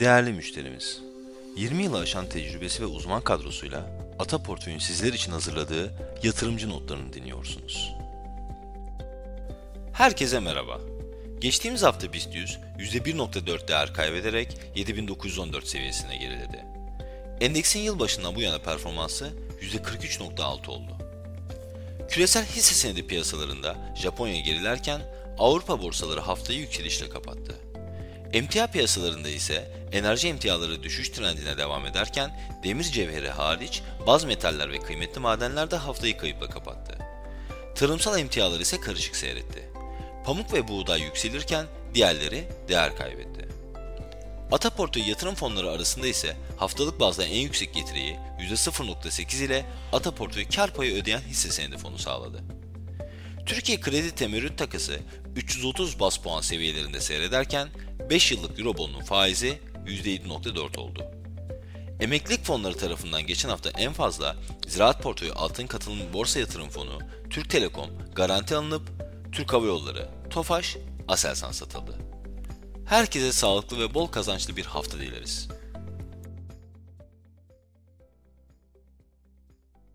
Değerli müşterimiz, 20 yılı aşan tecrübesi ve uzman kadrosuyla Ata Portföy'ün sizler için hazırladığı yatırımcı notlarını dinliyorsunuz. Herkese merhaba. Geçtiğimiz hafta BIST 100 %1.4 değer kaybederek 7914 seviyesine geriledi. Endeksin yılbaşından bu yana performansı %43.6 oldu. Küresel hisse senedi piyasalarında Japonya gerilerken Avrupa borsaları haftayı yükselişle kapattı. Emtia piyasalarında ise enerji emtiaları düşüş trendine devam ederken demir cevheri hariç baz metaller ve kıymetli madenler de haftayı kayıpla kapattı. Tarımsal emtialar ise karışık seyretti. Pamuk ve buğday yükselirken diğerleri değer kaybetti. Ataportföy yatırım fonları arasında ise haftalık bazda en yüksek getiriyi %0.8 ile Ataportföy kar payı ödeyen hisse senedi fonu sağladı. Türkiye kredi temerrüt takası 330 bas puan seviyelerinde seyrederken 5 yıllık Eurobond'un faizi %7.4 oldu. Emeklilik fonları tarafından geçen hafta en fazla Ziraat Portföyü Altın Katılım Borsa Yatırım Fonu, Türk Telekom garanti alınıp Türk Hava Yolları, Tofaş, Aselsan satıldı. Herkese sağlıklı ve bol kazançlı bir hafta dileriz.